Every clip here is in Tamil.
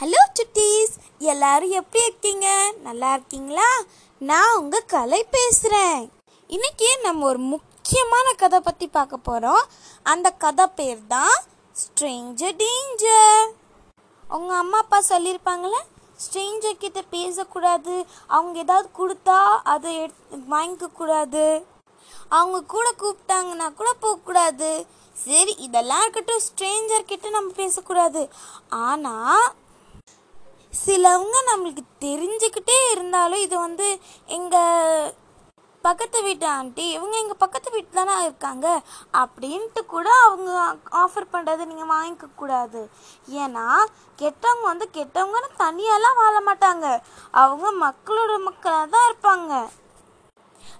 ஹலோ சுட்டீஸ் எல்லாரும் எப்படி இருக்கீங்க? நல்லா இருக்கீங்களா? நான் உங்க கலை பேசுறேன். இன்னைக்கு நம்ம ஒரு முக்கியமான கதை பத்தி பார்க்க போறோம். அந்த கதை பேர் தான் ஸ்ட்ரேஞ்சர் டேஞ்சர் உங்க அம்மா அப்பா சொல்லியிருப்பாங்களே ஸ்ட்ரேஞ்சர் கிட்ட பேசக்கூடாது. அவங்க ஏதாவது கொடுத்தா அதை எடுத்து வாங்கிக்க கூடாது அவங்க கூட கூப்பிட்டாங்கன்னா கூட போகக்கூடாது. சரி இதெல்லாம் இருக்கட்டும். ஸ்ட்ரேஞ்சர் கிட்ட நம்ம பேசக்கூடாது. ஆனால் சிலவங்க நம்மளுக்கு தெரிஞ்சுக்கிட்டே இருந்தாலும் இது வந்து எங்கள் பக்கத்து வீட்டு ஆண்டி இவங்க எங்கள் பக்கத்து வீட்டு தானே இருக்காங்க அப்படின்ட்டு கூட அவங்க ஆஃபர் பண்ணுறது நீங்கள் வாங்கிக்க கூடாது. ஏன்னா கெட்டவங்க வந்து கெட்டவங்கன்னு தனியாலாம் வாழ மாட்டாங்க. அவங்க மக்களோட மக்களாக தான் இருப்பாங்க.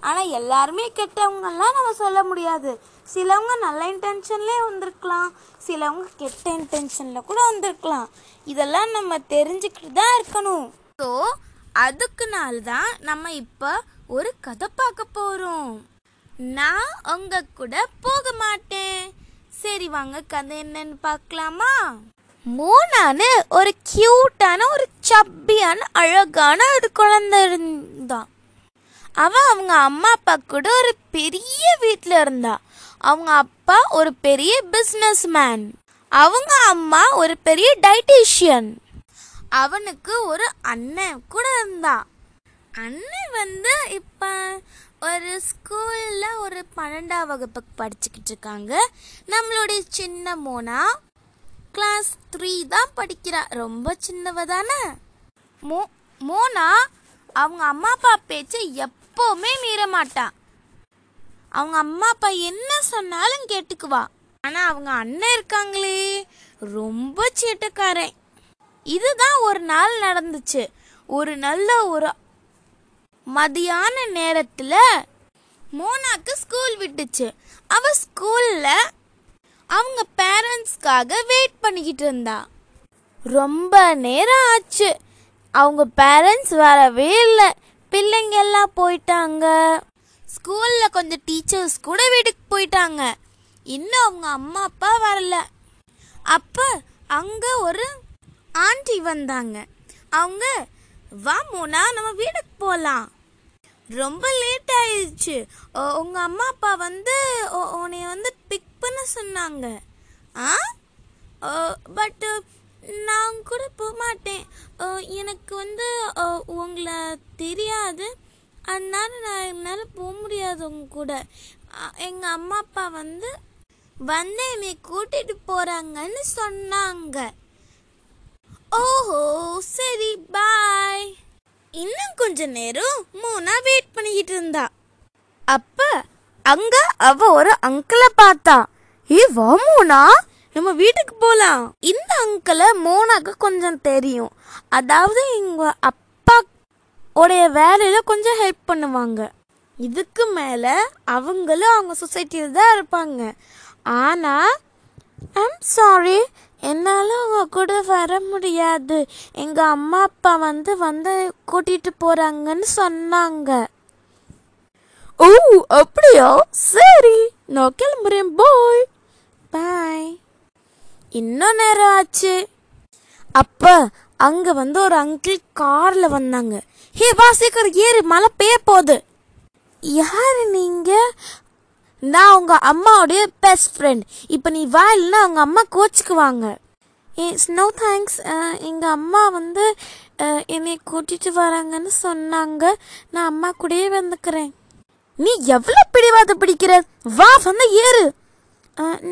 ஆனால் எல்லாருமே கெட்டவங்கலாம் நம்ம சொல்ல முடியாது. சிலவங்க நல்ல இன்டென்ஷன்லேயே வந்திருக்கலாம். சிலவங்க கெட்ட இன்டென்ஷனில் கூட வந்திருக்கலாம். இதெல்லாம் நம்ம தெரிஞ்சுக்கிட்டு தான் இருக்கணும். ஸோ அதுக்குனால தான் நம்ம இப்போ ஒரு கதை பார்க்க போகிறோம் நான் உங்க கூட போக மாட்டேன். சரி வாங்க கதை என்னன்னு பார்க்கலாமா? மூணானு ஒரு கியூட்டான ஒரு சப்பியான அழகான ஒரு குழந்தை இருந்தான். அவன் அவங்க அம்மா அப்பா கூட ஒரு பெரிய வீட்டில் இருந்தா. அவங்க அப்பா ஒரு பெரிய பிஸ்னஸ் மேன் அவங்க அம்மா ஒரு பெரிய டைட்டிஷியன் அவனுக்கு ஒரு அண்ணன் கூட இருந்தா. அண்ணன் வந்து இப்போ ஒரு ஸ்கூலில் ஒரு பன்னெண்டாம் வகுப்புக்கு படிச்சுக்கிட்டு இருக்காங்க. நம்மளுடைய சின்ன மோனா கிளாஸ் த்ரீ தான் படிக்கிறா. ரொம்ப சின்னவ தானே. மோ மோனா அவங்க அம்மா அப்பா பேச்சை எப்பவுமே மீற மாட்டான் அவங்க அம்மா அப்பா என்ன சொன்னாலும் கேட்டுக்குவா. ஆனா அவங்க அண்ணன் இருக்காங்களே. ரொம்ப சேட்டக்காரன். இதுதான் ஒரு நாள் நடந்துச்சு. ஒரு நல்ல ஒரு மதியான நேரத்துல மோனாக்கு ஸ்கூல் விட்டுச்சு. அவ ஸ்கூல்ல அவங்க பேரண்ட்ஸ்க்காக வெயிட் பண்ணிக்கிட்டு இருந்தா. ரொம்ப நேரம் ஆச்சு. அவங்க பேரண்ட்ஸ் வரவே இல்லை. பிள்ளைங்க எல்லாம் போயிட்டாங்க. ஸ்கூல்ல கொஞ்சம் டீச்சர்ஸ் கூட வீட்டுக்கு போயிட்டாங்க. இன்னும் அவங்க அம்மா அப்பா வரல. அப்ப அங்க ஒரு ஆண்டி வந்தாங்க. அவங்க வா மோனா நம்ம வீட்டுக்கு போலாம். ரொம்ப லேட் ஆயிடுச்சு. உங்கள் உங்க அம்மா அப்பா வந்து உன்னைய வந்து பிக் பண்ண சொன்னாங்க. ஆ? பட் நான் கூட போக மாட்டேன் எனக்கு வந்து உங்களை தெரியாது. அதனால நான் என்னால் போக முடியாது உங்க கூட. எங்க அம்மா அப்பா வந்து வந்து என்னை கூட்டிட்டு போறாங்கன்னு சொன்னாங்க. ஓஹோ சரி பாய் இன்னும் கொஞ்ச நேரம் மூணா வெயிட் பண்ணிக்கிட்டு இருந்தா. அப்ப அங்க அவ ஒரு அங்கிளை பார்த்தா. ஏ வா மோனா. நம்ம வீட்டுக்கு போலாம். இந்த அங்கிளை மோனாக்கு கொஞ்சம் தெரியும். அதாவது எங்க அப்பா உடைய வேலையில கொஞ்சம் ஹெல்ப் பண்ணுவாங்க. இதுக்கு மேல அவங்களும் அவங்க சொசைட்டியில் தான் இருப்பாங்க. ஆனா ஐம் சாரி என்னால் உங்க கூட வர முடியாது. எங்க அம்மா அப்பா வந்து வந்து கூட்டிட்டு போறாங்கன்னு சொன்னாங்க. ஓ அப்படியா? சரி நான் கிளம்புறேன். பாய் பாய் இன்னும் நேரம் ஆச்சு. அப்ப அங்க வந்து ஒரு அங்கிள் கார்ல வந்தாங்க. ஹே வா சீக்கிரம் ஏறு மழை பெய்ய போகுது. யாரு நீங்க? நான் உங்க அம்மாவுடைய பெஸ்ட் ஃப்ரெண்ட் இப்போ நீ வா இல்லைன்னா அவங்க அம்மா கோச்சுக்குவாங்க. நோ தேங்க்ஸ் எங்கள் அம்மா வந்து என்னை கூட்டிட்டு வராங்கன்னு சொன்னாங்க. நான் அம்மா கூடயே வந்துக்கிறேன். நீ எவ்வளோ பிடிவாத பிடிக்கிற? வா வந்து ஏறு.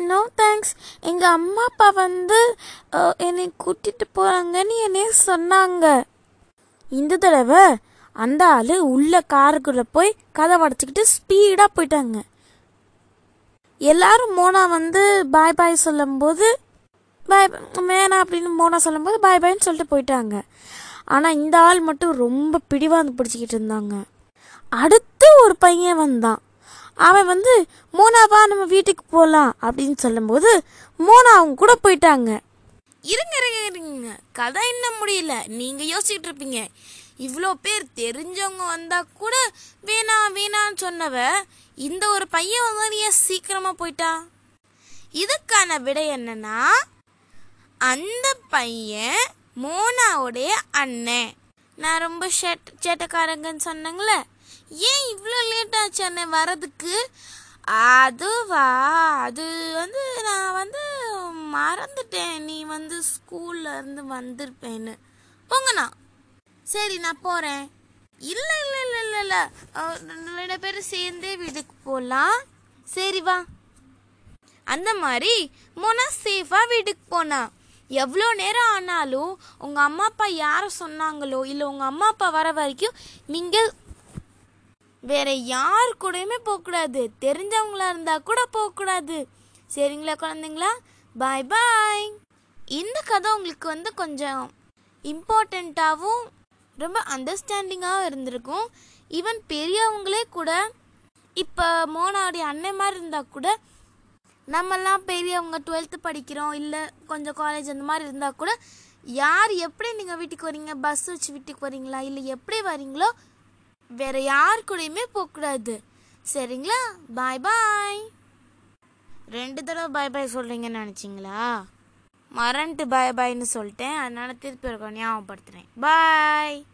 நோ தேங்க்ஸ் எங்கள் அம்மா அப்பா வந்து என்னை கூட்டிகிட்டு போகிறாங்கன்னு என்னைய சொன்னாங்க. இந்த தடவை அந்த ஆள் உள்ள காருக்குள்ளே போய் கதை உடச்சிக்கிட்டு ஸ்பீடாக போயிட்டாங்க. எல்லாரும் மோனா வந்து பாய் பாய் சொல்லும்போது பாய் மேனா அப்படின்னு மோனா சொல்லும்போது பாய் பாய்ன்னு சொல்லிட்டு போயிட்டாங்க. ஆனால் இந்த ஆள் மட்டும் ரொம்ப பிடிவாந்து பிடிச்சிக்கிட்டு இருந்தாங்க. அடுத்து ஒரு பையன் வந்தான். அவன் வந்து மோனாவா நம்ம வீட்டுக்கு போகலாம் அப்படின்னு சொல்லும்போது மோனா அவங்க கூட போயிட்டாங்க. இருங்க இருங்க இருங்க. கதை இன்னும் முடியல. நீங்கள் யோசிச்சுட்டு இருப்பீங்க. இவ்வளோ பேர் தெரிஞ்சவங்க வந்தால் கூட வேணாம் வேணான்னு சொன்னவ இந்த ஒரு பையன் வந்து ஏன் சீக்கிரமாக போயிட்டா? இதுக்கான விடை என்னன்னா அந்த பையன் மோனாவுடைய அண்ணன். நான் ரொம்ப சேட் சேட்டக்காரங்கன்னு சொன்னேங்களே ஏன் இவ்வளோ லேட் ஆச்சு அண்ணன் வரதுக்கு அதுவா? அது வந்து நான் வந்து மறந்துட்டேன். நீ வந்து ஸ்கூல்ல இருந்து வந்திருப்பேன்னு. போங்கண்ணா. சரி நான் போகிறேன் இல்லை இல்லை இல்லை இல்லை இல்லை. ரெண்டு பேரும் சேர்ந்தே வீட்டுக்கு போகலாம் சரி வா. அந்த மாதிரி மோனா சேஃபாக வீட்டுக்கு போனா. எவ்வளோ நேரம் ஆனாலும் உங்கள் அம்மா அப்பா யாரை சொன்னாங்களோ இல்லை உங்கள் அம்மா அப்பா வர வரைக்கும் நீங்கள் வேற யார் கூடயுமே போகக்கூடாது தெரிஞ்சவங்களா இருந்தால் கூட போகக்கூடாது சரிங்களா குழந்தைங்களா? பாய் பாய் இந்த கதை உங்களுக்கு வந்து கொஞ்சம் இம்பார்ட்டண்ட்டாகவும் ரொம்ப அண்டர்ஸ்டாண்டிங்காகவும் இருந்திருக்கும். ஈவன் பெரியவங்களே கூட இப்போ மோனாவுடைய அண்ணன் மாதிரி இருந்தால் கூட நம்மெல்லாம் பெரியவங்க டுவெல்த்து படிக்கிறோம் இல்லை கொஞ்சம் காலேஜ் அந்த மாதிரி இருந்தால் கூட யார் எப்படி நீங்கள் வீட்டுக்கு வரீங்க பஸ் வச்சு வீட்டுக்கு வரீங்களா இல்லை எப்படி வரீங்களோ வேற யார் கூடயுமே போகக்கூடாது சரிங்களா? பாய் பாய் ரெண்டு தடவை பாய் பாய் சொல்கிறீங்கன்னு நினச்சிங்களா? மறந்துட்டு பாய் பாய்னு சொல்லிட்டேன். அதனால் திருப்பி ஒரு ஞாபகப்படுத்துகிறேன் பாய்